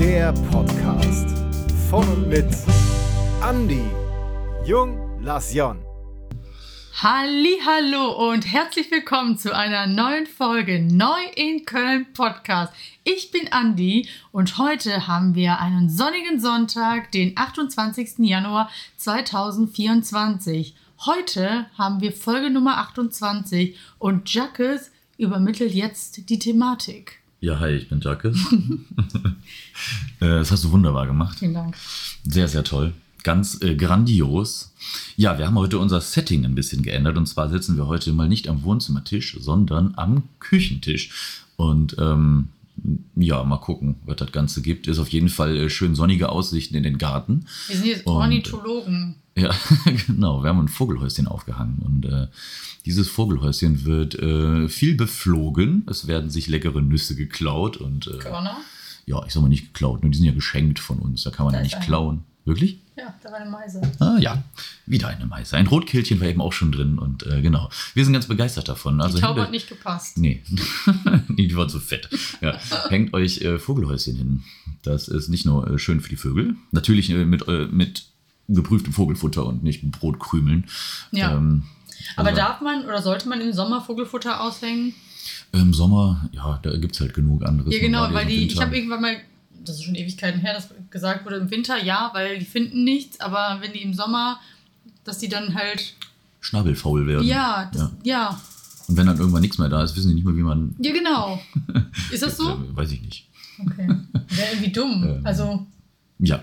Der Podcast von und mit Andy, Jung, Lasjon. Hallo und herzlich willkommen zu einer neuen Folge Neu in Köln Podcast. Ich bin Andi und heute haben wir einen sonnigen Sonntag, den 28. Januar 2024. Heute haben wir Folge Nummer 28 und Jacques übermittelt jetzt die Thematik. Ja, hi, ich bin Jacques. Äh, das hast du wunderbar gemacht. Vielen Dank. Sehr, sehr toll. Ganz äh, grandios. Ja, wir haben heute unser Setting ein bisschen geändert. Und zwar sitzen wir heute mal nicht am Wohnzimmertisch, sondern am Küchentisch. Und ähm, ja, mal gucken, was das Ganze gibt. Ist auf jeden Fall äh, schön sonnige Aussichten in den Garten. Wir sind jetzt Und- Ornithologen. Ja, genau. Wir haben ein Vogelhäuschen aufgehangen und äh, dieses Vogelhäuschen wird äh, viel beflogen. Es werden sich leckere Nüsse geklaut und äh, Körner? ja, ich sag mal nicht geklaut, nur die sind ja geschenkt von uns. Da kann man Da ja nicht klauen. Wirklich? Ja, da war eine Meise. Ah ja, wieder eine Meise. Ein Rotkehlchen war eben auch schon drin und äh, genau. Wir sind ganz begeistert davon. Also Die Taube hat nicht gepasst. Nee, Nee, die war zu fett. Ja. Hängt euch äh, Vogelhäuschen hin. Das ist nicht nur äh, schön für die Vögel, natürlich äh, mit, äh, mit geprüftem Vogelfutter und nicht mit Brotkrümeln. Ja. Ähm, Aber also, darf man oder sollte man im Sommer Vogelfutter aushängen? Im Sommer, ja, da gibt es halt genug anderes. Ja, genau, weil die, ich habe irgendwann mal, das ist schon Ewigkeiten her, dass gesagt wurde, im Winter ja, weil die finden nichts, aber wenn die im Sommer, dass die dann halt, Schnabelfaul werden. ja, das, ja. ja, Und wenn dann irgendwann nichts mehr da ist, wissen die nicht mehr, wie man. genau. Ist das so? Äh, weiß ich nicht. Okay. Wäre irgendwie dumm. Ähm. Also, Ja,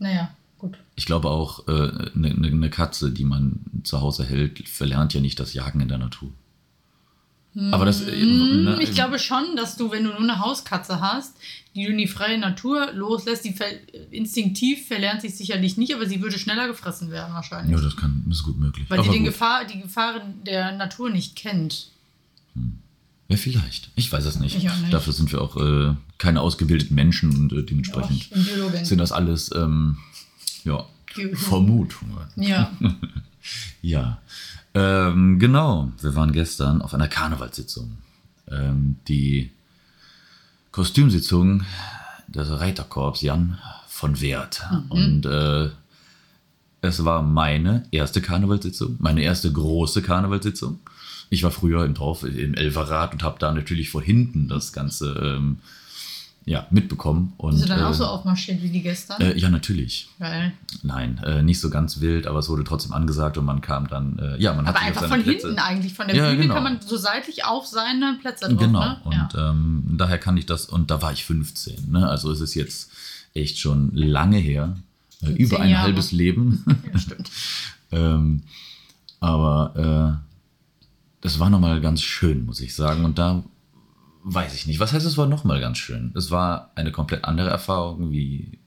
naja, gut. ich glaube auch, eine äh, ne, ne ne Katze, die man zu Hause hält, verlernt ja nicht das Jagen in der Natur. Aber das. äh, Hm, ne, ich glaube schon, dass du, wenn du nur eine Hauskatze hast, die du in die freie Natur loslässt, die ver instinktiv verlernt sich sicherlich nicht, aber sie würde schneller gefressen werden wahrscheinlich. Ja, das, kann, ist gut möglich. weil sie Aber den gut. Gefahr, die Gefahren der Natur nicht kennt. Ja, vielleicht. Ich weiß es nicht. Nicht. Dafür sind wir auch äh, keine ausgebildeten Menschen und äh, Ja, dementsprechend Biologin. sind das alles ähm, ja, Ge- Vermutungen. Ja. Ja, ähm, genau. Wir waren gestern auf einer Karnevalssitzung. Ähm, die Kostümsitzung des Reiterkorps Jan von Wert. Und äh, es war meine erste Karnevalssitzung, meine erste große Karnevalssitzung. Ich war früher im Dorf im Elverrat und habe da natürlich von hinten das Ganze ähm, ja, mitbekommen. Und, Bist du dann auch äh, so aufmarschiert wie die gestern? äh, ja, natürlich. Geil. Nein, äh, nicht so ganz wild, aber es wurde trotzdem angesagt und man kam dann, äh, ja, man hat Aber sich auf einfach seine von Plätze. hinten eigentlich. Von der Ja, Bühne genau. kann man so seitlich auf seine Plätze drauf, Genau, ne? und ja. ähm, daher kann ich das, und da war ich 15, ne? also es ist jetzt echt schon lange her, äh, über ein Jahre. halbes Leben. ja, stimmt. ähm, aber äh, das war nochmal ganz schön, muss ich sagen. Und da weiß ich nicht. Was heißt, es war nochmal ganz schön? Es war eine komplett andere Erfahrung wie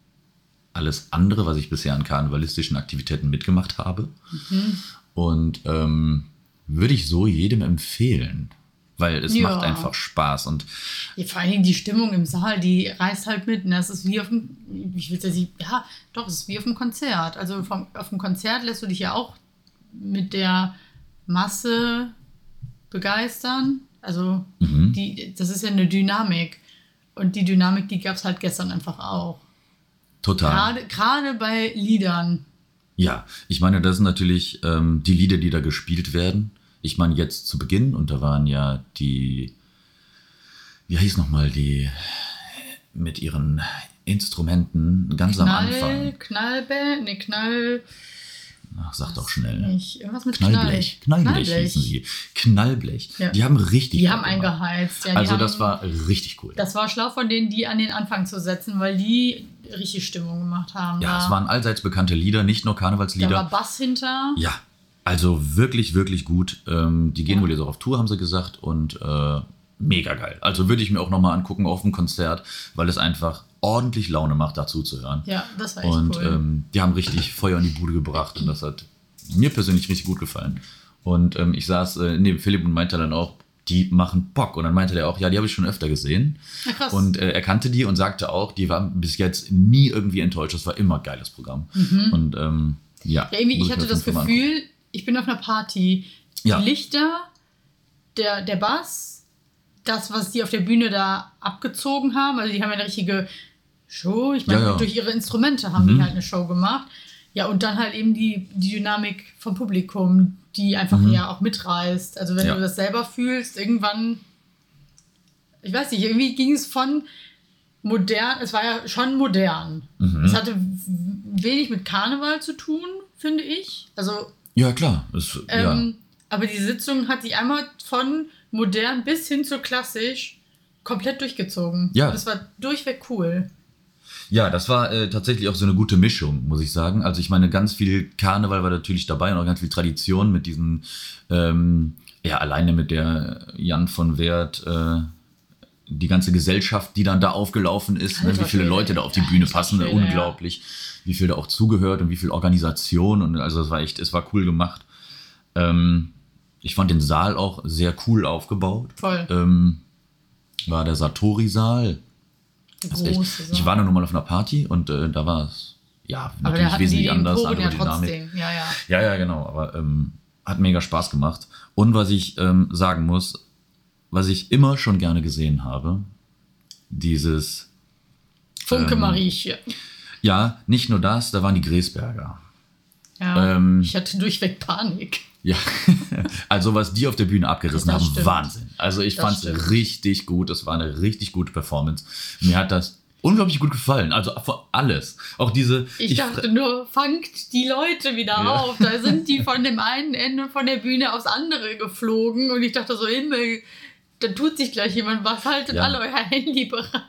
alles andere, was ich bisher an karnevalistischen Aktivitäten mitgemacht habe. Mhm. Und ähm, würde ich so jedem empfehlen. Weil es Ja. macht einfach Spaß. Und Ja, vor allen Dingen die Stimmung im Saal, die reißt halt mit. Ne? Das ist wie auf dem, ich will nicht, ja, doch, es ist wie auf dem Konzert. Also vom, auf dem Konzert lässt du dich ja auch mit der Masse begeistern. Also Mhm. die, das ist ja eine Dynamik. Und die Dynamik, die gab es halt gestern einfach auch. total. Gerade, gerade bei Liedern. Ja, ich meine, das sind natürlich ähm, die Lieder, die da gespielt werden. Ich meine, jetzt zu Beginn, und da waren ja die, wie hieß nochmal, die mit ihren Instrumenten ganz am Knall, Anfang. Knallbell, ne, Knall, Ach, sag doch schnell. nicht, irgendwas mit Knallblech. Knall. Knallblech, hießen sie. Knallblech. Ja. Die haben richtig. Die haben eingeheizt. Ja, Also, haben, das war richtig cool. Das war schlau von denen, die an den Anfang zu setzen, weil die richtig Stimmung gemacht haben. ja, da, es waren allseits bekannte Lieder, nicht nur da Karnevalslieder. war Bass hinter. Ja, also wirklich, wirklich gut. Ähm, die gehen Ja. wohl jetzt auch auf Tour, haben sie gesagt. Und äh, mega geil. Also würde ich mir auch nochmal angucken auf dem Konzert, weil es einfach ordentlich Laune macht, dazu zu hören. Ja, das war echt Und cool. ähm, die haben richtig Feuer in die Bude gebracht und das hat mir persönlich richtig gut gefallen. Und ähm, ich saß äh, neben Philipp und meinte dann auch, die machen Bock. Und dann meinte der auch, ja, die habe ich schon öfter gesehen. ja, krass. Und äh, er kannte die und sagte auch, die waren bis jetzt nie irgendwie enttäuscht. Das war immer ein geiles Programm. Und ähm, ja. Mhm. ja, irgendwie, ich hatte das Gefühl, ich bin auf einer Party. Ja. Die Lichter, der, der Bass, das, was die auf der Bühne da abgezogen haben, also die haben ja eine richtige Show. Ich meine, Ja, ja. durch ihre Instrumente haben Mhm. die halt eine Show gemacht. Ja, und dann halt eben die, die Dynamik vom Publikum, die einfach Mhm. ja auch mitreißt. Also wenn Ja. du das selber fühlst, irgendwann, ich weiß nicht, irgendwie ging es von modern, es war ja schon modern. Mhm. Es hatte wenig mit Karneval zu tun, finde ich. Also, Ja, klar. Es, ähm, aber die Sitzung hat sich einmal von modern bis hin zu klassisch komplett durchgezogen. Ja. Und es war durchweg cool. Ja, das war äh, tatsächlich auch so eine gute Mischung, muss ich sagen. Also ich meine, ganz viel Karneval war natürlich dabei und auch ganz viel Tradition mit diesen, ähm, ja, alleine mit der Jan von Wert, äh, die ganze Gesellschaft, die dann da aufgelaufen ist, ne, wie viele. Leute da auf die Ja, Bühne passen, Schwede, unglaublich, wie viel da auch zugehört und wie viel Organisation und also es war echt, es war cool gemacht. Ähm, ich fand den Saal auch sehr cool aufgebaut. Voll. Ähm, war der Satori-Saal. Große ich Saal. war nur mal auf einer Party und äh, da war es ja aber natürlich wesentlich anders, andere ja Dynamik. Ja, ja. Ja, ja, genau, aber ähm, hat mega Spaß gemacht. Und was ich ähm, sagen muss, was ich immer schon gerne gesehen habe, dieses, Funke Ähm, Marieche. ja, nicht nur das, da waren die Gräsberger. Ja, ähm, ich hatte durchweg Panik. Ja, also was die auf der Bühne abgerissen haben, stimmt. Wahnsinn. Also ich fand es richtig gut. Es war eine richtig gute Performance. Mir hat das unglaublich gut gefallen. Also alles. Auch diese. Ich, dachte nur, fangt die Leute wieder Ja. auf. Da sind die von dem einen Ende von der Bühne aufs andere geflogen und ich dachte so, Himmel, da tut sich gleich jemand was. Haltet Ja. alle euer Handy bereit.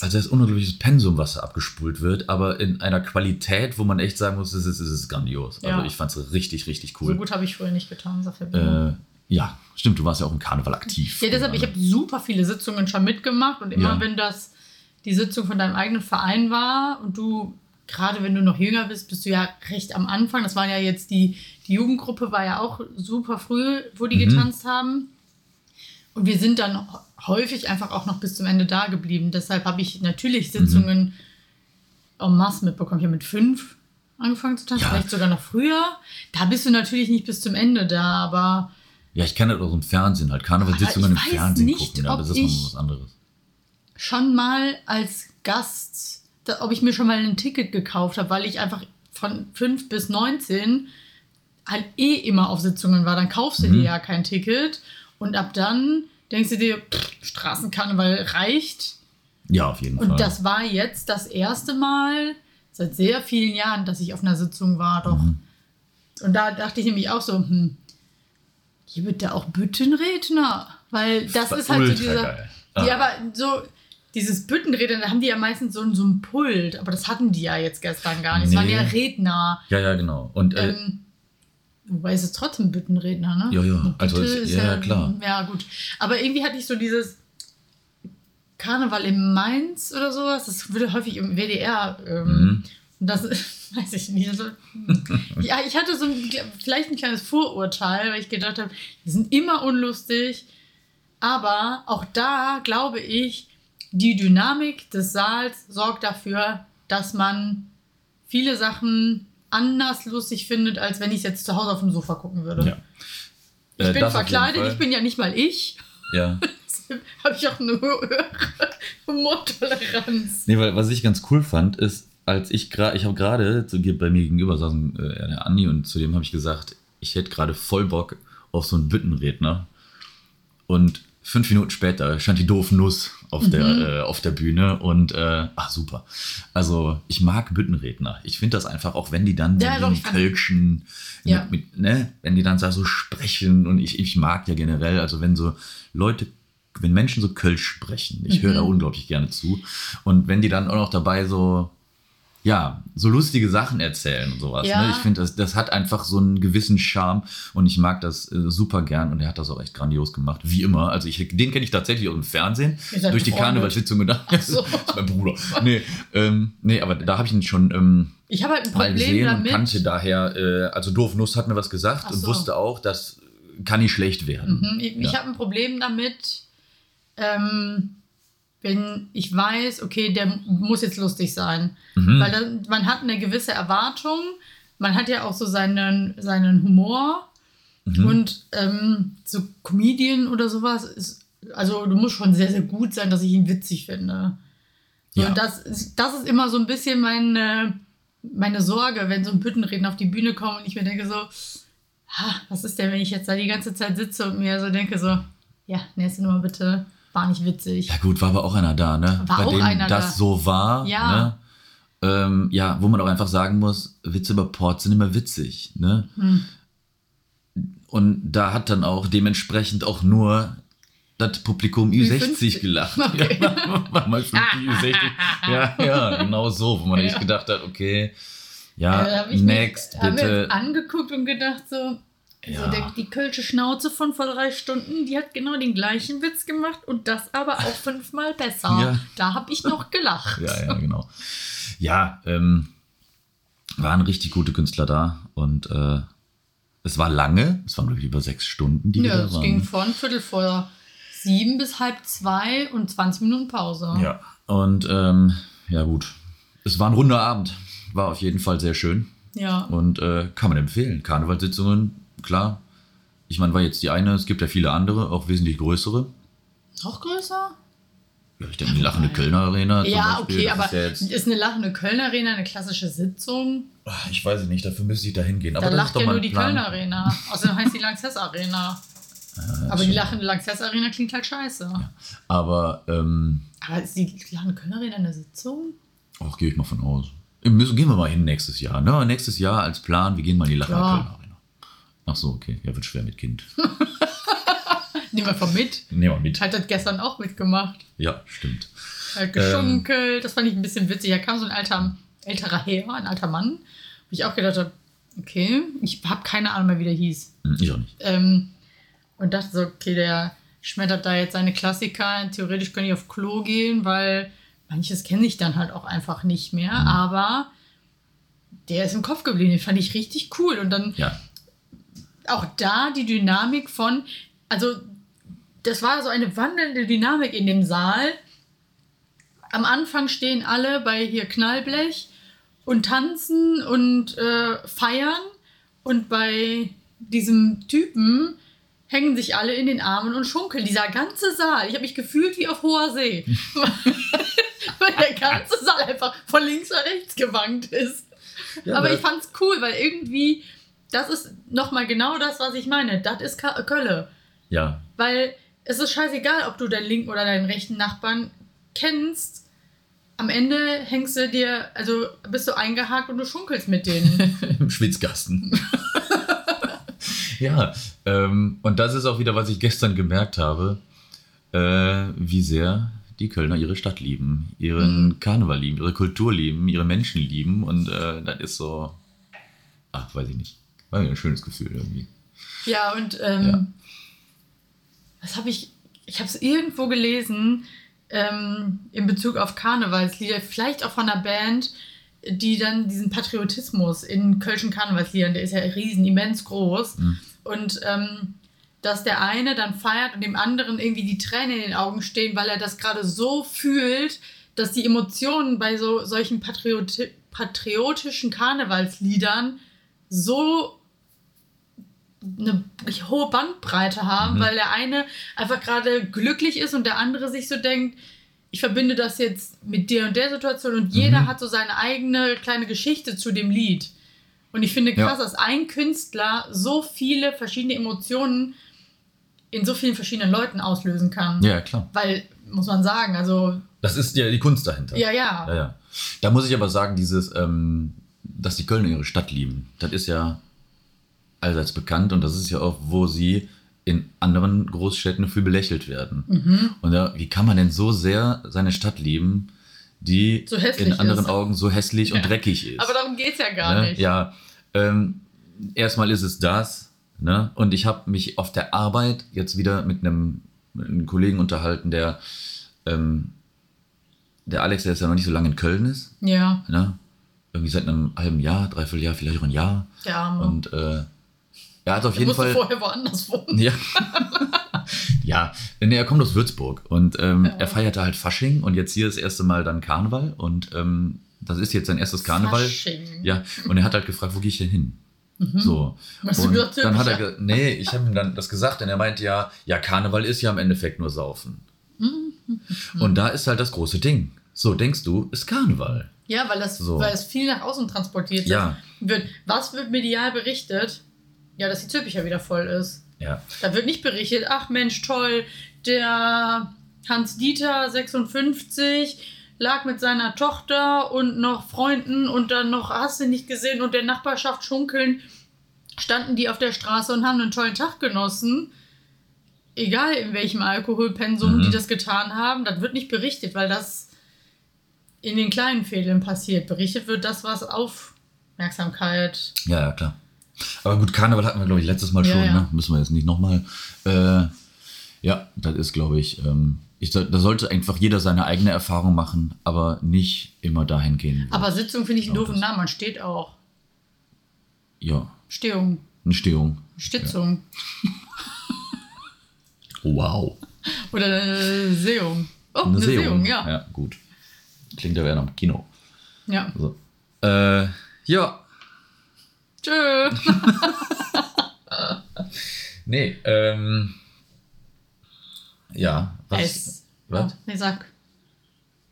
Also das ist unglaubliches Pensum, was da abgespult wird, aber in einer Qualität, wo man echt sagen muss, es ist, es ist grandios. Also Ja. ich fand es richtig, richtig So cool. gut habe ich früher nicht getan, sagt der äh, ja, stimmt, du warst ja auch im Karneval aktiv. Ja, deshalb, ich habe super viele Sitzungen schon mitgemacht und immer Ja. wenn das die Sitzung von deinem eigenen Verein war und du, gerade wenn du noch jünger bist, bist du ja recht am Anfang. Das waren ja jetzt die, die Jugendgruppe war ja auch super früh, wo die Mhm. getanzt haben. Und wir sind dann häufig einfach auch noch bis zum Ende da geblieben. Deshalb habe ich natürlich Sitzungen en masse mitbekommen. Ich habe mit fünf angefangen zu tanzen, Ja. vielleicht sogar noch früher. Da bist du natürlich nicht bis zum Ende da, aber Ja, ich kenne das auch im Fernsehen halt. Karnevalssitzungen im Fernsehen nicht, gucken. Ja, das ist ich- noch was anderes. schon mal als Gast, da, ob ich mir schon mal ein Ticket gekauft habe, weil ich einfach von 5 bis 19 halt eh immer auf Sitzungen war. Dann kaufst du Mhm. dir ja kein Ticket und ab dann denkst du dir, pff, Straßenkarneval reicht. Ja, auf jeden Fall. Und das war jetzt das erste Mal seit sehr vielen Jahren, dass ich auf einer Sitzung war, doch. Mhm. Und da dachte ich nämlich auch so, hm, gibt da auch Büttenredner? Weil das war ist halt so dieser. Ah. Ja, aber so dieses Büttenredner, da haben die ja meistens so, ein- so ein Pult, aber das hatten die ja jetzt gestern gar nicht. Es waren Nee. ja Redner. Ja, ja, genau. Und äh, Ähm, wobei es ist trotzdem Büttenredner, ne? Ja, ja, also ist ja, ja, klar. Ja, gut. Aber irgendwie hatte ich so dieses Karneval in Mainz oder sowas. Das würde häufig im WDR. Ähm, Mhm. und Das weiß ich nicht. Also, ja, ich hatte so ein, vielleicht ein kleines Vorurteil, weil ich gedacht habe, die sind immer unlustig. Aber auch da glaube ich, die Dynamik des Saals sorgt dafür, dass man viele Sachen anders lustig findet, als wenn ich es jetzt zu Hause auf dem Sofa gucken würde. ja. Ich Äh, bin verkleidet, ich bin ja nicht mal ich. Ja. Habe ich auch eine höhere Humortoleranz. Nee, weil was ich ganz cool fand, ist, als ich gerade, ich habe gerade, bei mir gegenüber saßen äh, der Andi und zu dem habe ich gesagt, ich hätte gerade voll Bock auf so einen Büttenredner. Und fünf Minuten später stand die doof Nuss auf, der, Mhm. äh, auf der Bühne und äh, ach super. Also ich mag Büttenredner. Ich finde das einfach, auch wenn die dann Ja, so Kölschen, Ja. mit, mit, ne, wenn die dann da so sprechen und ich, ich mag ja generell, also wenn so Leute, wenn Menschen so Kölsch sprechen, ich höre da Mhm. unglaublich gerne zu und wenn die dann auch noch dabei so ja, so lustige Sachen erzählen und sowas. Ja. Ne? Ich finde, das, das hat einfach so einen gewissen Charme und ich mag das äh, super gern und er hat das auch echt grandios gemacht, wie immer. Also ich, den kenne ich tatsächlich auch im Fernsehen, durch die. Karnevalssitzung und da, Ach so. das ist mein Bruder. Nee, ähm, nee, aber da habe ich ihn schon ähm, Ich habe halt ein mal Problem gesehen und damit. kannte daher, äh, also Doof Nuss hat mir was gesagt Ach und so. wusste auch, das kann nicht schlecht werden. Mhm, Ich, ich Ja. habe ein Problem damit, ähm, wenn ich weiß, okay, der muss jetzt lustig sein. Mhm. Weil dann, man hat eine gewisse Erwartung, man hat ja auch so seinen, seinen Humor Mhm. und ähm, so Comedian oder sowas ist, also du musst schon sehr, sehr gut sein, dass ich ihn witzig finde. So, Ja. Und das, ist- das ist immer so ein bisschen meine, meine Sorge, wenn so ein Büttenreden auf die Bühne kommt und ich mir denke so, ha, was ist denn, wenn ich jetzt da die ganze Zeit sitze und mir so denke so, ja, nächste Nummer bitte, war nicht witzig. Ja gut, war aber auch einer da, ne? War Bei auch dem einer das da. so war, Ja. ne? Ähm, ja, wo man auch einfach sagen muss, Witze über Port sind immer witzig, ne? Hm. Und da hat dann auch dementsprechend auch nur das Publikum Ü60 Ü50. gelacht. Okay. Ja, war mal schon die Ü60. Ja, ja, genau so, wo man Ja. echt gedacht hat, okay, Äh, ja, ich next, bitte. jetzt angeguckt und gedacht so, Ja. so der, die kölsche Schnauze von vor drei Stunden, die hat genau den gleichen Witz gemacht und das aber auch fünfmal besser. Ja. Da habe ich noch gelacht. Ja, ja, genau. Ja, ähm, waren richtig gute Künstler da und äh, es war lange, es waren glaube ich über sechs Stunden, die wir Ja, da es waren. ging von Viertel vor sieben bis halb zwei und 20 Minuten Pause. Ja, und ähm, ja gut, es war ein runder Abend, war auf jeden Fall sehr schön Ja. und äh, kann man empfehlen. Karnevalssitzungen, klar. Ich meine, war jetzt die eine, es gibt ja viele andere, auch wesentlich größere. Noch größer? Ja, ich denke, die lachende Kölner Arena. Ja, Beispiel, okay, aber ist ja jetzt, ist eine lachende Kölner Arena eine klassische Sitzung? Ach, ich weiß es nicht, dafür müsste ich da hingehen. Da Aber lacht ja nur die Plan. Kölner Arena. Außerdem heißt die Lanxess Arena. aber die lachende Lanxess Arena klingt halt scheiße. Aber ähm, Aber ist die lachende Kölner Arena eine Sitzung? Auch gehe ich mal von aus. Gehen wir mal hin nächstes Jahr. Ne? Nächstes Jahr als Plan, wir gehen mal in die Lacher Klar. Ach so, okay. Ja, wird schwer mit Kind. Nehmen wir von mit. Nehmen wir mit. Hat das gestern auch mitgemacht. Ja, stimmt. Halt geschunkelt. Das fand ich ein bisschen witzig. Da kam so ein alter, älterer Herr, ein alter Mann. Wo ich auch gedacht habe, okay, ich habe keine Ahnung mehr, wie der hieß. Hm, Ich auch nicht. Ähm, und dachte so, okay, der schmettert da jetzt seine Klassiker. Theoretisch könnte ich auf Klo gehen, weil manches kenne ich dann halt auch einfach nicht mehr. Aber der ist im Kopf geblieben. Den fand ich richtig cool. Und dann Ja. Auch da die Dynamik von, also das war so eine wandelnde Dynamik in dem Saal. Am Anfang stehen alle bei hier Knallblech und tanzen und äh, feiern und bei diesem Typen hängen sich alle in den Armen und schunkeln. Dieser ganze Saal, ich habe mich gefühlt wie auf hoher See. weil der ganze Saal einfach von links nach rechts gewankt ist. Ja, Aber aber- ich fand's cool, weil irgendwie, das ist nochmal genau das, was ich meine. Das ist Ka- Kölle. Ja. Weil es ist scheißegal, ob du deinen linken oder deinen rechten Nachbarn kennst. Am Ende hängst du dir, also bist du eingehakt und du schunkelst mit denen. Im Schwitzkasten. ja. Ähm, und das ist auch wieder, was ich gestern gemerkt habe, äh, wie sehr die Kölner ihre Stadt lieben, ihren Mhm. Karneval lieben, ihre Kultur lieben, ihre Menschen lieben. Und äh, das ist so, ach, weiß ich nicht. War ein schönes Gefühl irgendwie. ja, und ähm, Ja. was habe ich, ich habe es irgendwo gelesen, ähm, in Bezug auf Karnevalslieder, vielleicht auch von einer Band, die dann diesen Patriotismus in kölschen Karnevalsliedern, der ist ja riesen, immens groß. Mhm. Und ähm, dass der eine dann feiert und dem anderen irgendwie die Tränen in den Augen stehen, weil er das gerade so fühlt, dass die Emotionen bei so solchen Patrioti patriotischen Karnevalsliedern so eine hohe Bandbreite haben, Mhm. weil der eine einfach gerade glücklich ist und der andere sich so denkt, ich verbinde das jetzt mit der und der Situation und jeder Mhm. hat so seine eigene kleine Geschichte zu dem Lied. Und ich finde krass, Ja. dass ein Künstler so viele verschiedene Emotionen in so vielen verschiedenen Leuten auslösen kann. Ja, klar. Weil, muss man sagen, also, Das ist ja die Kunst dahinter. ja, ja. Ja, ja. Da muss ich aber sagen, dieses, ähm, dass die Kölner ihre Stadt lieben, das ist ja allseits bekannt und das ist ja auch, wo sie in anderen Großstädten für belächelt werden. Mhm. Und da, wie kann man denn so sehr seine Stadt lieben, die So in anderen ist. Augen so hässlich und Ja. dreckig ist? Aber darum geht es ja gar ne? nicht. Ja, ähm, erstmal ist es das, ne? Und ich habe mich auf der Arbeit jetzt wieder mit einem, mit einem Kollegen unterhalten, der, ähm, der Alex, der ist ja noch nicht so lange in Köln ist, Ja, ne? Irgendwie seit einem halben Jahr, dreiviertel Jahr, vielleicht auch ein Jahr. Arme. Und äh, er hat auf jeden Fall. vorher woanders wohnen. Ja. ja, nee, er kommt aus Würzburg und ähm, Ja. er feierte halt Fasching und jetzt hier das erste Mal dann Karneval und ähm, das ist jetzt sein erstes Karneval. Fasching. Ja, und er hat halt gefragt, wo gehe ich denn hin? So. Mhm. Hast du und gesagt, dann hat er, nee, ich habe ihm dann das gesagt, denn er meinte ja, ja, Karneval ist ja im Endeffekt nur Saufen. Mhm. Und da ist halt das große Ding. So, denkst du, ist Karneval. Ja, weil das, So. weil es viel nach außen transportiert Ja. wird. Was wird medial berichtet? Ja, dass die Zülpicher wieder voll ist. Ja. Da wird nicht berichtet, ach Mensch, toll, der Hans-Dieter, 56, lag mit seiner Tochter und noch Freunden und dann noch, hast du nicht gesehen, und der Nachbarschaft schunkeln, standen die auf der Straße und haben einen tollen Tag genossen. Egal in welchem Alkoholpensum Mhm. die das getan haben, das wird nicht berichtet, weil das in den kleinen Fädeln passiert. Berichtet wird das, was Aufmerksamkeit. Ja, ja, klar. Aber gut, Karneval hatten wir, glaube ich, letztes Mal Ja, schon. ja. Ne? Müssen wir jetzt nicht nochmal. Äh, ja, das ist, glaube ich, ähm, ich, da sollte einfach jeder seine eigene Erfahrung machen, aber nicht immer dahin gehen. Aber Sitzung finde ich einen Genau doofen. Namen. Man steht auch. ja, Stehung. eine Stehung. Stitzung. Wow. Oder eine Sehung. Oh, eine, Eine Sehung, Sehung. ja. ja. Ja, gut. Klingt ja wieder nach Kino. ja. So. Äh, ja, Tschö. nee, ähm. Ja, was? Es. Was? Oh, nee, sag.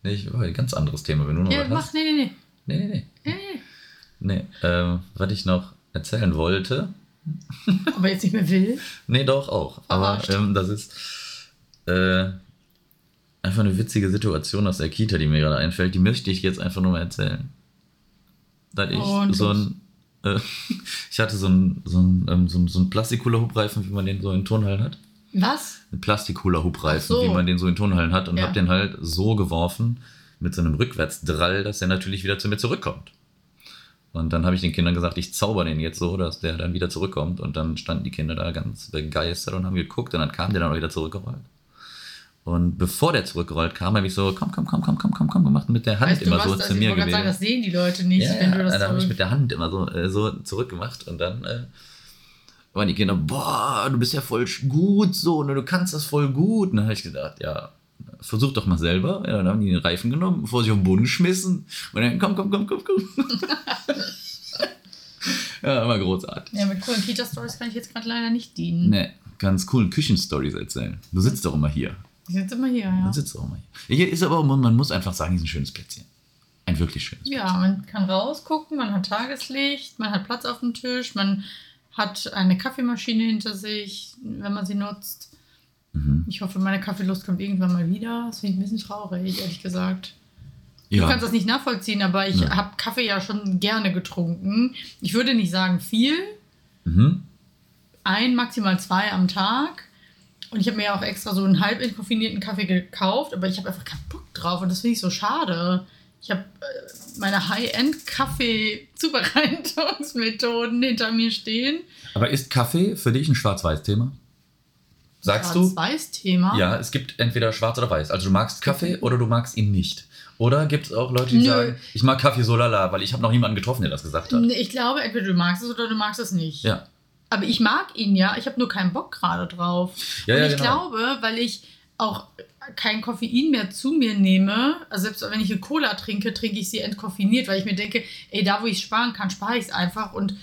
Nee, ich, oh, ein ganz anderes Thema, wenn du noch Ja, was mach, hast. nee, nee, nee. Nee, nee, nee. nee. nee. Nee, ähm, was ich noch erzählen wollte. Aber jetzt nicht mehr will. Nee, doch auch. Aber ähm, das ist äh, einfach eine witzige Situation aus der Kita, die mir gerade einfällt. Die möchte ich jetzt einfach nur mal erzählen. Da ich Und so ein. Äh, ich hatte so einen so ein, ähm, so ein, so ein Plastik-Hula-Hoop-Reifen, wie man den so in Turnhallen hat. Was? Ein Plastik-Hula-Hoop-Reifen, so. wie man den so in Turnhallen hat. Und Ja. hab den halt so geworfen mit so einem Rückwärtsdrall, dass er natürlich wieder zu mir zurückkommt. Und dann habe ich den Kindern gesagt, ich zauber den jetzt so, dass der dann wieder zurückkommt. Und dann standen die Kinder da ganz begeistert und haben geguckt und dann kam der dann auch wieder zurückgerollt. Und bevor der zurückgerollt kam, habe ich so, komm, komm, komm, komm, komm, komm, komm, gemacht mit der Hand Weißt immer was? so Also zu ich mir wollte gerade sagen, gewählt. das sehen die Leute nicht, Ja, wenn du ja, das dann habe ich mit der Hand immer so, äh, so zurückgemacht und dann äh, waren die Kinder, boah, du bist ja voll gut so, ne, du kannst das voll gut. Und dann habe ich gedacht, ja, versuch doch mal selber. Ja, dann haben die den Reifen genommen, vor sich auf den Boden geschmissen und dann, komm, komm, komm, komm, komm. ja, immer großartig. Ja, mit coolen Kita-Stories kann ich jetzt gerade leider nicht dienen. Ne, ganz coolen Küchenstories erzählen. Du sitzt doch immer hier. Ich sitze immer hier, ja. Du sitzt doch immer hier. Hier ist aber, man muss einfach sagen, hier ist ein schönes Plätzchen. Ein wirklich schönes Ja, man kann rausgucken, man hat Tageslicht, man hat Platz auf dem Tisch, man hat eine Kaffeemaschine hinter sich, wenn man sie nutzt. Mhm. Ich hoffe, meine Kaffeelust kommt irgendwann mal wieder. Das finde ich ein bisschen traurig, ehrlich gesagt. Ja. Du kannst das nicht nachvollziehen, aber ich Ja. habe Kaffee ja schon gerne getrunken. Ich würde nicht sagen viel, Mhm. ein, maximal zwei am Tag. Und ich habe mir ja auch extra so einen halb entkoffinierten Kaffee gekauft, aber ich habe einfach keinen Bock drauf und das finde ich so schade. Ich habe äh, meine High-End-Kaffee-Zubereitungsmethoden hinter mir stehen. Aber ist Kaffee für dich ein Schwarz-Weiß-Thema? Sagst du? Das Weiß-Thema. Ja, es gibt entweder schwarz oder weiß. Also du magst Kaffee oder du magst ihn nicht. Oder gibt es auch Leute, die Nö. sagen, ich mag Kaffee so lala, weil ich habe noch niemanden getroffen, der das gesagt hat. Ich glaube, entweder du magst es oder du magst es nicht. Ja. Aber ich mag ihn ja, ich habe nur keinen Bock gerade drauf. Ja, und ja, ich genau. glaube, weil ich auch kein Koffein mehr zu mir nehme, also selbst wenn ich eine Cola trinke, trinke ich sie entkoffiniert, weil ich mir denke, ey, da wo ich sparen kann, spare ich es einfach. Und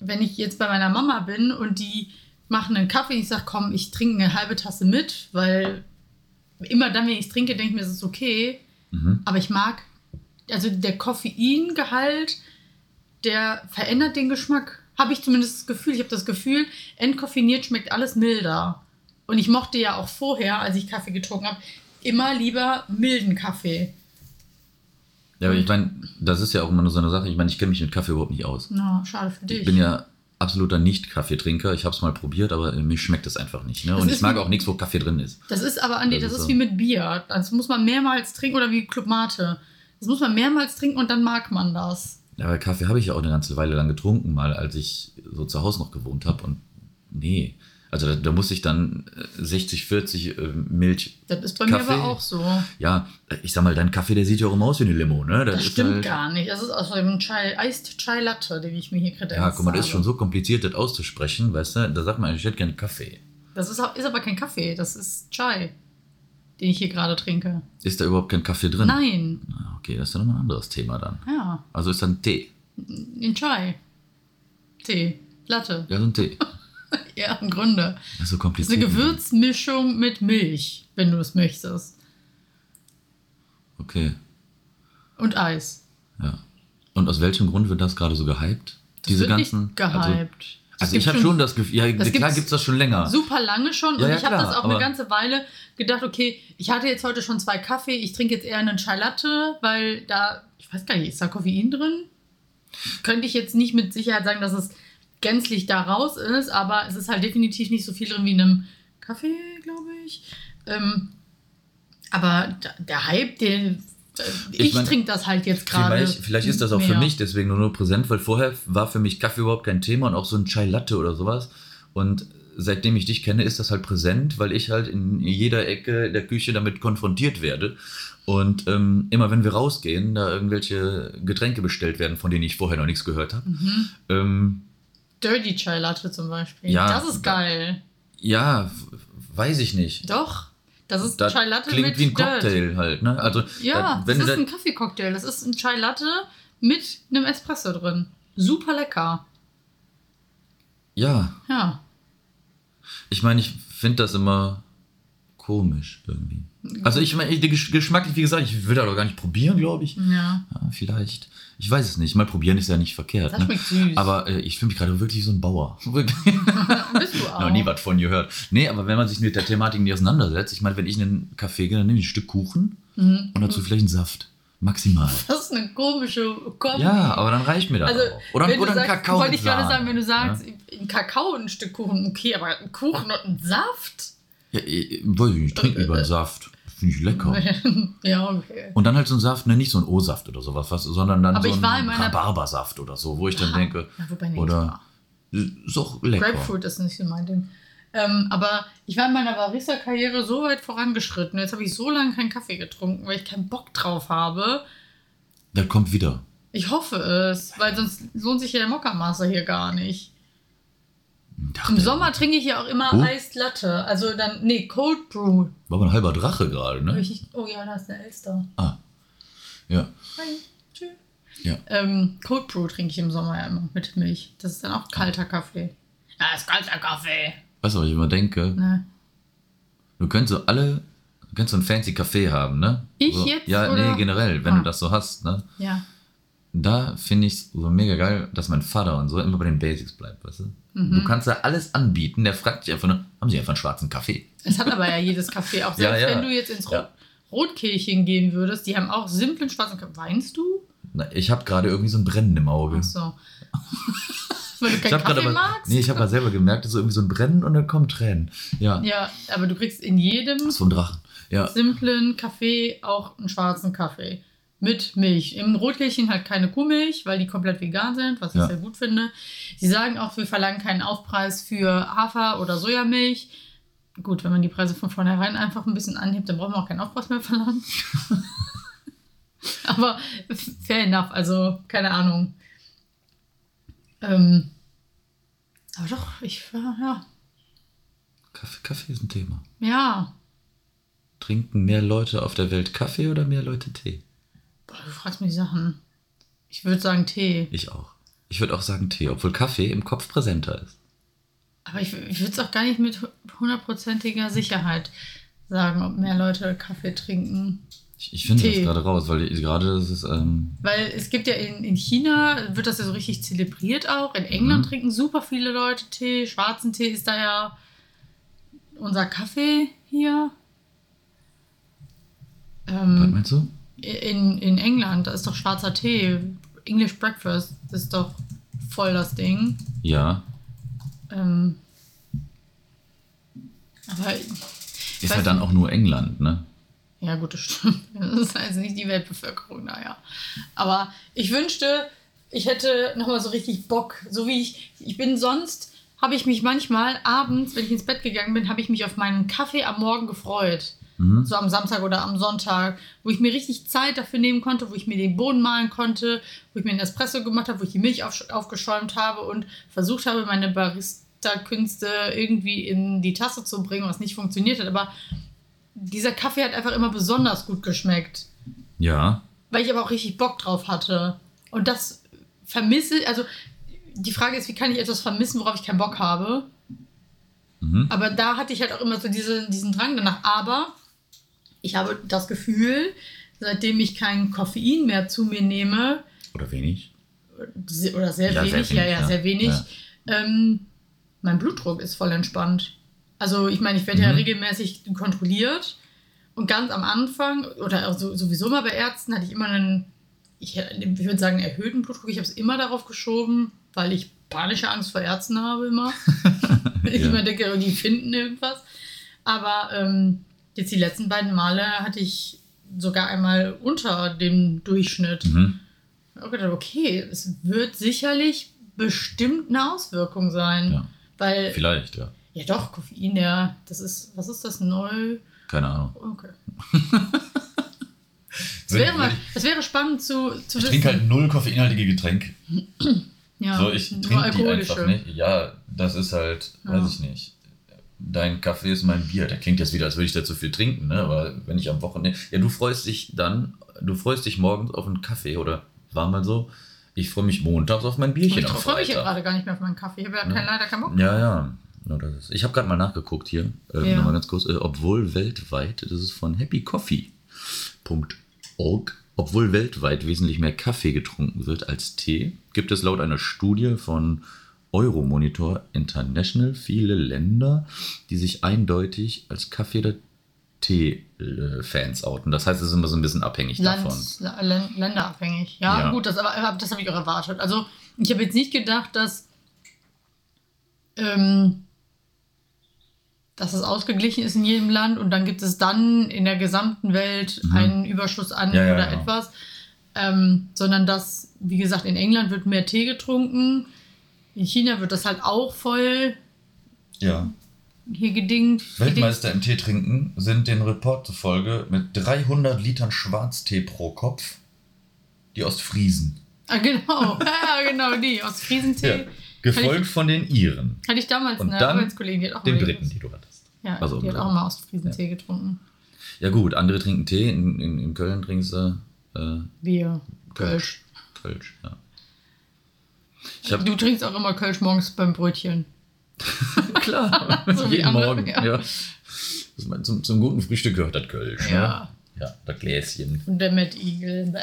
wenn ich jetzt bei meiner Mama bin und die machen einen Kaffee, ich sage, komm, ich trinke eine halbe Tasse mit, weil immer dann, wenn ich es trinke, denke ich mir, es ist okay. Mhm. Aber ich mag, also der Koffeingehalt, der verändert den Geschmack. Habe ich zumindest das Gefühl. Ich habe das Gefühl, entkoffiniert schmeckt alles milder. Und ich mochte ja auch vorher, als ich Kaffee getrunken habe, immer lieber milden Kaffee. Ja, aber ich meine, das ist ja auch immer nur so eine Sache. Ich meine, ich kenne mich mit Kaffee überhaupt nicht aus. Na, schade für dich. Ich bin ja absoluter Nicht-Kaffeetrinker. Ich habe es mal probiert, aber mir schmeckt es einfach nicht. Ne? Und ich mag auch nichts, wo Kaffee drin ist. das ist aber, Andi, Das das, ist ist so. wie mit Bier. Das muss man mehrmals trinken oder wie Club Mate. Das muss man mehrmals trinken und dann mag man das. Ja, aber Kaffee habe ich ja auch eine ganze Weile lang getrunken, mal als ich so zu Hause noch gewohnt habe. Und nee, also da, da musste ich dann äh, 60, 40 äh, Milch. Das ist bei Kaffee? mir aber auch so. Ja, äh, ich sag mal, dein Kaffee, der sieht ja auch immer aus wie eine Limo, ne? Das ist stimmt halt- gar nicht. Das ist aus einem Chai, Iced Chai Latte, den ich mir hier kredenze. Ja, guck mal, das ist schon so kompliziert, das auszusprechen, weißt du? Da sagt man, ich hätte gerne Kaffee. Das ist, ist aber kein Kaffee, das ist Chai, den ich hier gerade trinke. Ist da überhaupt kein Kaffee drin? Nein, Ah, Okay, das ist ja nochmal ein anderes Thema dann. ja, Also ist dann Tee. in Chai. Tee, Latte. Ja, so ein Tee. Ja, im Grunde. Das ist so Das ist kompliziert. eine Gewürzmischung mit Milch, wenn du es möchtest. Okay, Und Eis. ja. Und aus welchem Grund wird das gerade so gehypt? Das Diese ganzen. nicht gehypt. Also, also ich habe schon das Gefühl, ja, das klar gibt es das schon länger. super lange schon Ja, und ja, ich habe das auch eine ganze Weile gedacht, okay, ich hatte jetzt heute schon zwei Kaffee, ich trinke jetzt eher einen Chai Latte, weil da, ich weiß gar nicht, ist da Koffein drin? Könnte ich jetzt nicht mit Sicherheit sagen, dass es gänzlich da raus ist, aber es ist halt definitiv nicht so viel drin wie in einem Kaffee, glaube ich. Ähm, aber der Hype, den, äh, ich, mein, trinke das halt jetzt gerade. Vielleicht, vielleicht ist das auch für mehr. mich deswegen nur, nur präsent, weil vorher war für mich Kaffee überhaupt kein Thema und auch so ein Chai Latte oder sowas. Und seitdem ich dich kenne, ist das halt präsent, weil ich halt in jeder Ecke der Küche damit konfrontiert werde. Und ähm, immer wenn wir rausgehen, da irgendwelche Getränke bestellt werden, von denen ich vorher noch nichts gehört habe. Mhm. Ähm, Dirty Chai Latte zum Beispiel. Ja, das ist geil. ja, weiß ich nicht. Doch. Das ist Das Chai Latte klingt mit wie ein Dirt. Cocktail halt, ne? Also, Ja, wenn das ist da, ein Kaffeecocktail. Das ist ein Chai Latte mit einem Espresso drin. Super lecker. ja, Ja. Ich meine, ich finde das immer komisch irgendwie. Also ich meine, geschmacklich, wie gesagt, ich würde das auch gar nicht probieren, glaube ich. Ja. Ja, vielleicht. Ich weiß es nicht. Mal probieren ist ja nicht verkehrt. Das Ne? süß. Aber äh, ich fühle mich gerade wirklich so ein Bauer. Wirklich. Bist du auch. Noch nie was von gehört. Nee, aber wenn man sich mit der Thematik nicht auseinandersetzt, ich meine, wenn ich in einen Café gehe, dann nehme ich ein Stück Kuchen Mhm. und dazu vielleicht einen Saft. Maximal. Das ist eine komische Kombi. Ja, aber dann reicht mir das Also, auch. Oder, oder ein Kakao Wollte ich gerade sagen, wenn du sagst, ein Kakao und ein Stück Kuchen, okay, aber ein Kuchen und ein Saft? Ja, ich, weiß ich nicht, ich trinke lieber einen Saft. Finde ich lecker. ja, okay. Und dann halt so ein Saft, ne, nicht so ein O-Saft oder sowas, was, sondern dann Aber so ein Rhabarbersaft oder so, wo ich dann denke, Ja, wobei nicht. oder ist auch lecker. Grapefruit ist nicht so mein Ding. Ähm, aber ich war in meiner Barista-Karriere so weit vorangeschritten. Jetzt habe ich so lange keinen Kaffee getrunken, weil ich keinen Bock drauf habe. Das kommt wieder. Ich hoffe es, weil sonst lohnt sich ja der Mokka-Master hier gar nicht. Ach, Im Sommer trinke ich ja auch immer Oh. Iced Latte. Also dann, nee, Cold Brew. War aber ein halber Drache gerade, ne? Richtig, oh ja, da ist der Elster. Ah. Ja. Hi, tschüss. Ja. Ähm, Cold Brew trinke ich im Sommer ja immer mit Milch. Das ist dann auch kalter Kaffee. Ja, ist kalter Kaffee. Weißt du, was ich immer denke? Ne? Du könntest so alle, du könntest so ein fancy Café haben, ne? Ich so, jetzt, Ja, oder? nee, generell, wenn Ah. du das so hast, ne? Ja. Da finde ich es so mega geil, dass mein Vater und so immer bei den Basics bleibt, weißt du? Mhm. Du kannst da alles anbieten, der fragt dich einfach nur, haben sie einfach einen schwarzen Kaffee? Es hat aber ja jedes Kaffee. Auch Ja, selbst ja. wenn du jetzt ins Rot Ja. Rotkehlchen gehen würdest, die haben auch simplen schwarzen Kaffee. Weinst du? Na, ich habe gerade irgendwie so ein Brennen im Auge. Ach so. Weil du Ich keinen habe gerade Kaffee aber, magst? nee, ich habe gerade selber gemerkt, dass so irgendwie so ein Brennen und dann kommen Tränen. Ja, Ja, aber du kriegst in jedem so ein Drachen. Ja, simplen Kaffee auch einen schwarzen Kaffee. Mit Milch. Im Rotkehlchen halt keine Kuhmilch, weil die komplett vegan sind, was ich Ja. sehr gut finde. Sie sagen auch, wir verlangen keinen Aufpreis für Hafer- oder Sojamilch. Gut, wenn man die Preise von vornherein einfach ein bisschen anhebt, dann brauchen wir auch keinen Aufpreis mehr verlangen. Aber fair enough, also keine Ahnung. Ähm, aber doch, ich war, ja, Kaffee, Kaffee ist ein Thema. ja. Trinken mehr Leute auf der Welt Kaffee oder mehr Leute Tee? Boah, du fragst mich Sachen. Ich würde sagen Tee. Ich auch. Ich würde auch sagen Tee, obwohl Kaffee im Kopf präsenter ist. Aber ich, ich würde es auch gar nicht mit hundertprozentiger Sicherheit sagen, ob mehr Leute Kaffee trinken. Ich, ich finde das gerade raus, weil gerade das ist, ähm, Weil es gibt ja in, in China, wird das ja so richtig zelebriert auch. In England Mhm. trinken super viele Leute Tee. Schwarzen Tee ist da ja unser Kaffee hier. was Ähm, meinst du? In, in England, da ist doch schwarzer Tee. English Breakfast ist doch voll das Ding. Ja, Ähm, aber ist halt dann auch nur England, ne? Ja, gut, das stimmt. Das ist also nicht die Weltbevölkerung, naja. Aber ich wünschte, ich hätte nochmal so richtig Bock. So wie ich, ich bin sonst, habe ich mich manchmal abends, wenn ich ins Bett gegangen bin, habe ich mich auf meinen Kaffee am Morgen gefreut. Mhm. So am Samstag oder am Sonntag, wo ich mir richtig Zeit dafür nehmen konnte, wo ich mir den Boden malen konnte, wo ich mir einen Espresso gemacht habe, wo ich die Milch auf, aufgeschäumt habe und versucht habe, meine Barista-Künste irgendwie in die Tasse zu bringen, was nicht funktioniert hat. Aber dieser Kaffee hat einfach immer besonders gut geschmeckt, Ja, weil ich aber auch richtig Bock drauf hatte. Und das vermisse, also die Frage ist, wie kann ich etwas vermissen, worauf ich keinen Bock habe? Mhm. Aber da hatte ich halt auch immer so diese, diesen Drang danach. Aber ich habe das Gefühl, seitdem ich kein Koffein mehr zu mir nehme, Oder wenig? oder sehr Ja, sehr wenig, ja, wenig, ja, ja. sehr wenig, Ja. ähm, mein Blutdruck ist voll entspannt. Also ich meine, ich werde ja Mhm. regelmäßig kontrolliert und ganz am Anfang oder sowieso mal bei Ärzten hatte ich immer einen, ich, ich würde sagen, erhöhten Blutdruck. Ich habe es immer darauf geschoben, weil ich panische Angst vor Ärzten habe immer. ich Ja. immer denke, die finden irgendwas. Aber ähm, jetzt die letzten beiden Male hatte ich sogar einmal unter dem Durchschnitt. Mhm. Ich habe gedacht, okay, es wird sicherlich bestimmt eine Auswirkung sein. Ja. Weil, Vielleicht, ja. ja doch, Koffein, ja, das ist, was ist das, neu? Keine Ahnung. Okay. Das wäre, mal, das wäre spannend zu, zu Ich wissen. trinke halt null koffeinhaltige Getränke. ja, so, ich trinke die einfach nicht. Ja, das ist halt, Ja. weiß ich nicht. Dein Kaffee ist mein Bier. Der klingt jetzt wieder, als würde ich da zu viel trinken, ne? Aber wenn ich am Wochenende. Ja, du freust dich dann, du freust dich morgens auf einen Kaffee, oder war mal so? Ich freue mich montags auf mein Bierchen ich freue mich ja gerade gar nicht mehr auf meinen Kaffee. Ich habe ja, Ja. kein, leider keinen Bock. Ja, ja. Ich habe gerade mal nachgeguckt hier. Ähm, Ja. Nochmal ganz kurz. Äh, obwohl weltweit, das ist von happycoffee.org, obwohl weltweit wesentlich mehr Kaffee getrunken wird als Tee, gibt es laut einer Studie von Euromonitor International viele Länder, die sich eindeutig als Kaffee- oder Tee-Fans outen. Das heißt, es ist immer so ein bisschen abhängig Land, davon. Län- länderabhängig. Ja, Ja. gut, das, aber, das habe ich auch erwartet. Also, ich habe jetzt nicht gedacht, dass, ähm, dass es ausgeglichen ist in jedem Land und dann gibt es dann in der gesamten Welt einen Überschuss an Mhm. Ja, ja, oder genau. etwas. Ähm, sondern dass, wie gesagt, in England wird mehr Tee getrunken. In China wird das halt auch voll Ja. hier gedingt. Weltmeister im Tee trinken sind den Report zufolge mit 300 Litern Schwarztee pro Kopf die Ostfriesen. Ah, genau. ja, genau, die aus Friesentee. Gefolgt von den Iren. Hatte ich damals Und eine dann Arbeitskollegin, die hat auch Den Briten, die du hattest. Ja, Also, die hat ja. auch mal Ostfriesentee getrunken. Ja gut, andere trinken Tee. In, in, in Köln trinkst du äh, Bier. Kölsch. Kölsch, ja. Ich hab, Du trinkst auch immer Kölsch morgens beim Brötchen. klar, So jeden andere, Morgen. ja. Ja. Zum, zum guten Frühstück gehört das Kölsch. Ja. Ne? Ja, das Gläschen. Und der Eagle. Bäh.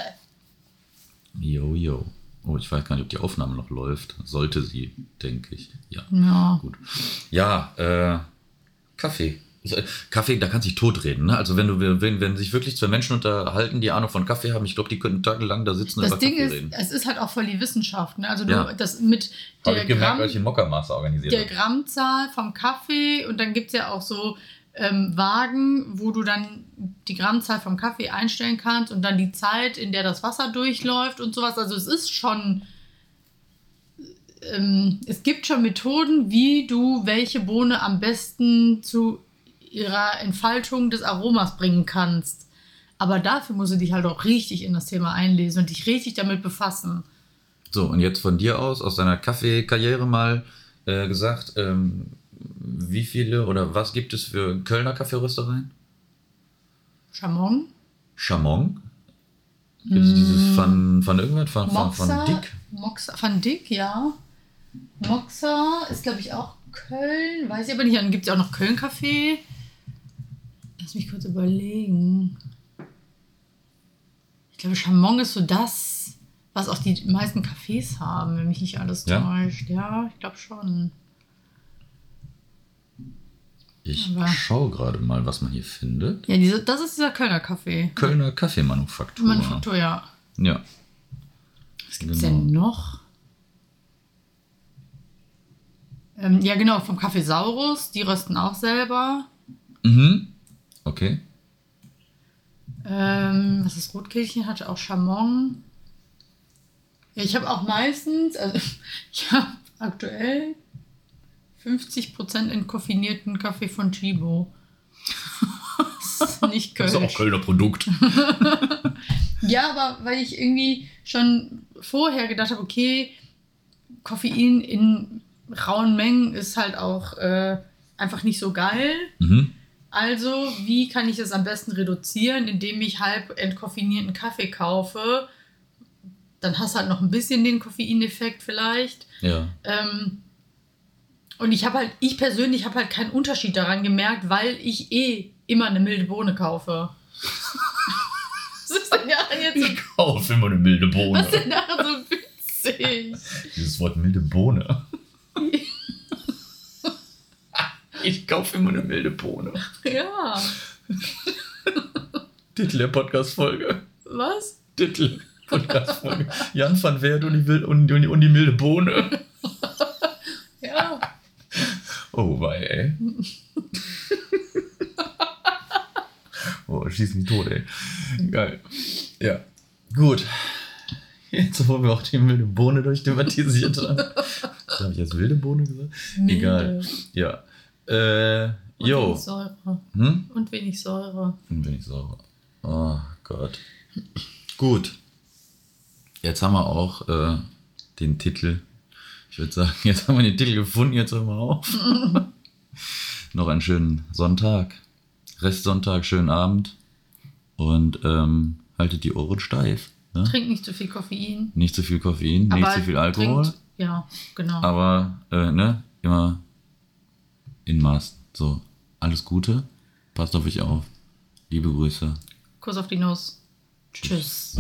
Jo, jo. Oh, ich weiß gar nicht, ob die Aufnahme noch läuft. Sollte sie, denke ich. Ja. Ja. Gut. Ja, äh, Kaffee. Kaffee, da kannst du dich totreden. Ne? Also wenn du, wenn, wenn sich wirklich zwei Menschen unterhalten, die Ahnung von Kaffee haben, ich glaube, die könnten tagelang da sitzen und Das über Ding Kaffee ist, reden. es ist halt auch voll die Wissenschaft. Ne? Also du, Ja. das mit Habe der, ich gemerkt, Gramm, als ich den Mockermaster organisiert der habe. Grammzahl vom Kaffee und dann gibt es ja auch so ähm, Wagen, wo du dann die Grammzahl vom Kaffee einstellen kannst und dann die Zeit, in der das Wasser durchläuft und sowas. Also es ist schon, ähm, es gibt schon Methoden, wie du welche Bohne am besten zu ihrer Entfaltung des Aromas bringen kannst. Aber dafür musst du dich halt auch richtig in das Thema einlesen und dich richtig damit befassen. So, und jetzt von dir aus, aus deiner Kaffeekarriere mal äh, gesagt, ähm, wie viele oder was gibt es für Kölner Kaffeeröstereien? Chamon? Chamon? Gibt es dieses von, von irgendwas? Von, von, Moxa, von Dick? Moxa, von Dick, ja. Moxa ist, glaube ich, auch Köln. Weiß ich aber nicht. Dann gibt es ja auch noch Köln-Café. Lass mich kurz überlegen. Ich glaube, Chamon ist so das, was auch die meisten Cafés haben, wenn mich nicht alles Ja? täuscht. Ja, ich glaube schon. Ich Aber- schaue gerade mal, was man hier findet. Ja, diese, das ist dieser Kölner Café. Kölner Kaffeemanufaktur. Manufaktur, ja. Ja. Was gibt es Genau. denn noch? Ähm, ja, genau, vom Kaffeesaurus. Die rösten auch selber. Mhm. Okay. Ähm, was ist Rotkehlchen? Hatte auch Chamon. Ja, ich habe auch meistens, also ich habe aktuell 50% entkoffinierten Kaffee von Chibo. Das ist nicht Das ist auch Kölsch. Kölner Produkt. Ja, aber weil ich irgendwie schon vorher gedacht habe, okay, Koffein in rauen Mengen ist halt auch äh, einfach nicht so geil. mhm. Also, wie kann ich das am besten reduzieren, indem ich halb entkoffinierten Kaffee kaufe? Dann hast du halt noch ein bisschen den Koffeineffekt vielleicht. Ja. Ähm, und ich habe halt, ich persönlich habe halt keinen Unterschied daran gemerkt, weil ich eh immer eine milde Bohne kaufe. Das ist denn jetzt so, Ich kaufe immer eine milde Bohne. was ist denn daran so witzig? Dieses Wort milde Bohne. Ich kaufe immer eine milde Bohne. Ja. Titel der Podcast-Folge. Was? Titel Podcast-Folge. Jan van Werd und die, und, und, und die milde Bohne. Ja. Oh, wei, ey. oh, schieß mich tot, ey. Geil. Ja, gut. Jetzt, wo wir auch die milde Bohne durchthematisiert haben. Habe ich jetzt wilde Bohne gesagt? Egal. Ja. Äh, Und jo. wenig Säure. Hm? Und wenig Säure. Und ich sauer. Oh Gott. Gut. Jetzt haben wir auch äh, den Titel. Ich würde sagen, jetzt haben wir den Titel gefunden, jetzt hören wir auf. Noch einen schönen Sonntag. Restsonntag, schönen Abend. Und ähm, haltet die Ohren steif. Ne? Trink nicht zu viel Koffein. Nicht zu viel Koffein, nicht aber zu viel Alkohol. Trinkt, ja, genau. Aber äh, ne, immer in Maß. So, alles Gute. Passt auf euch auf. Liebe Grüße. Kuss auf die Nuss. Tschüss.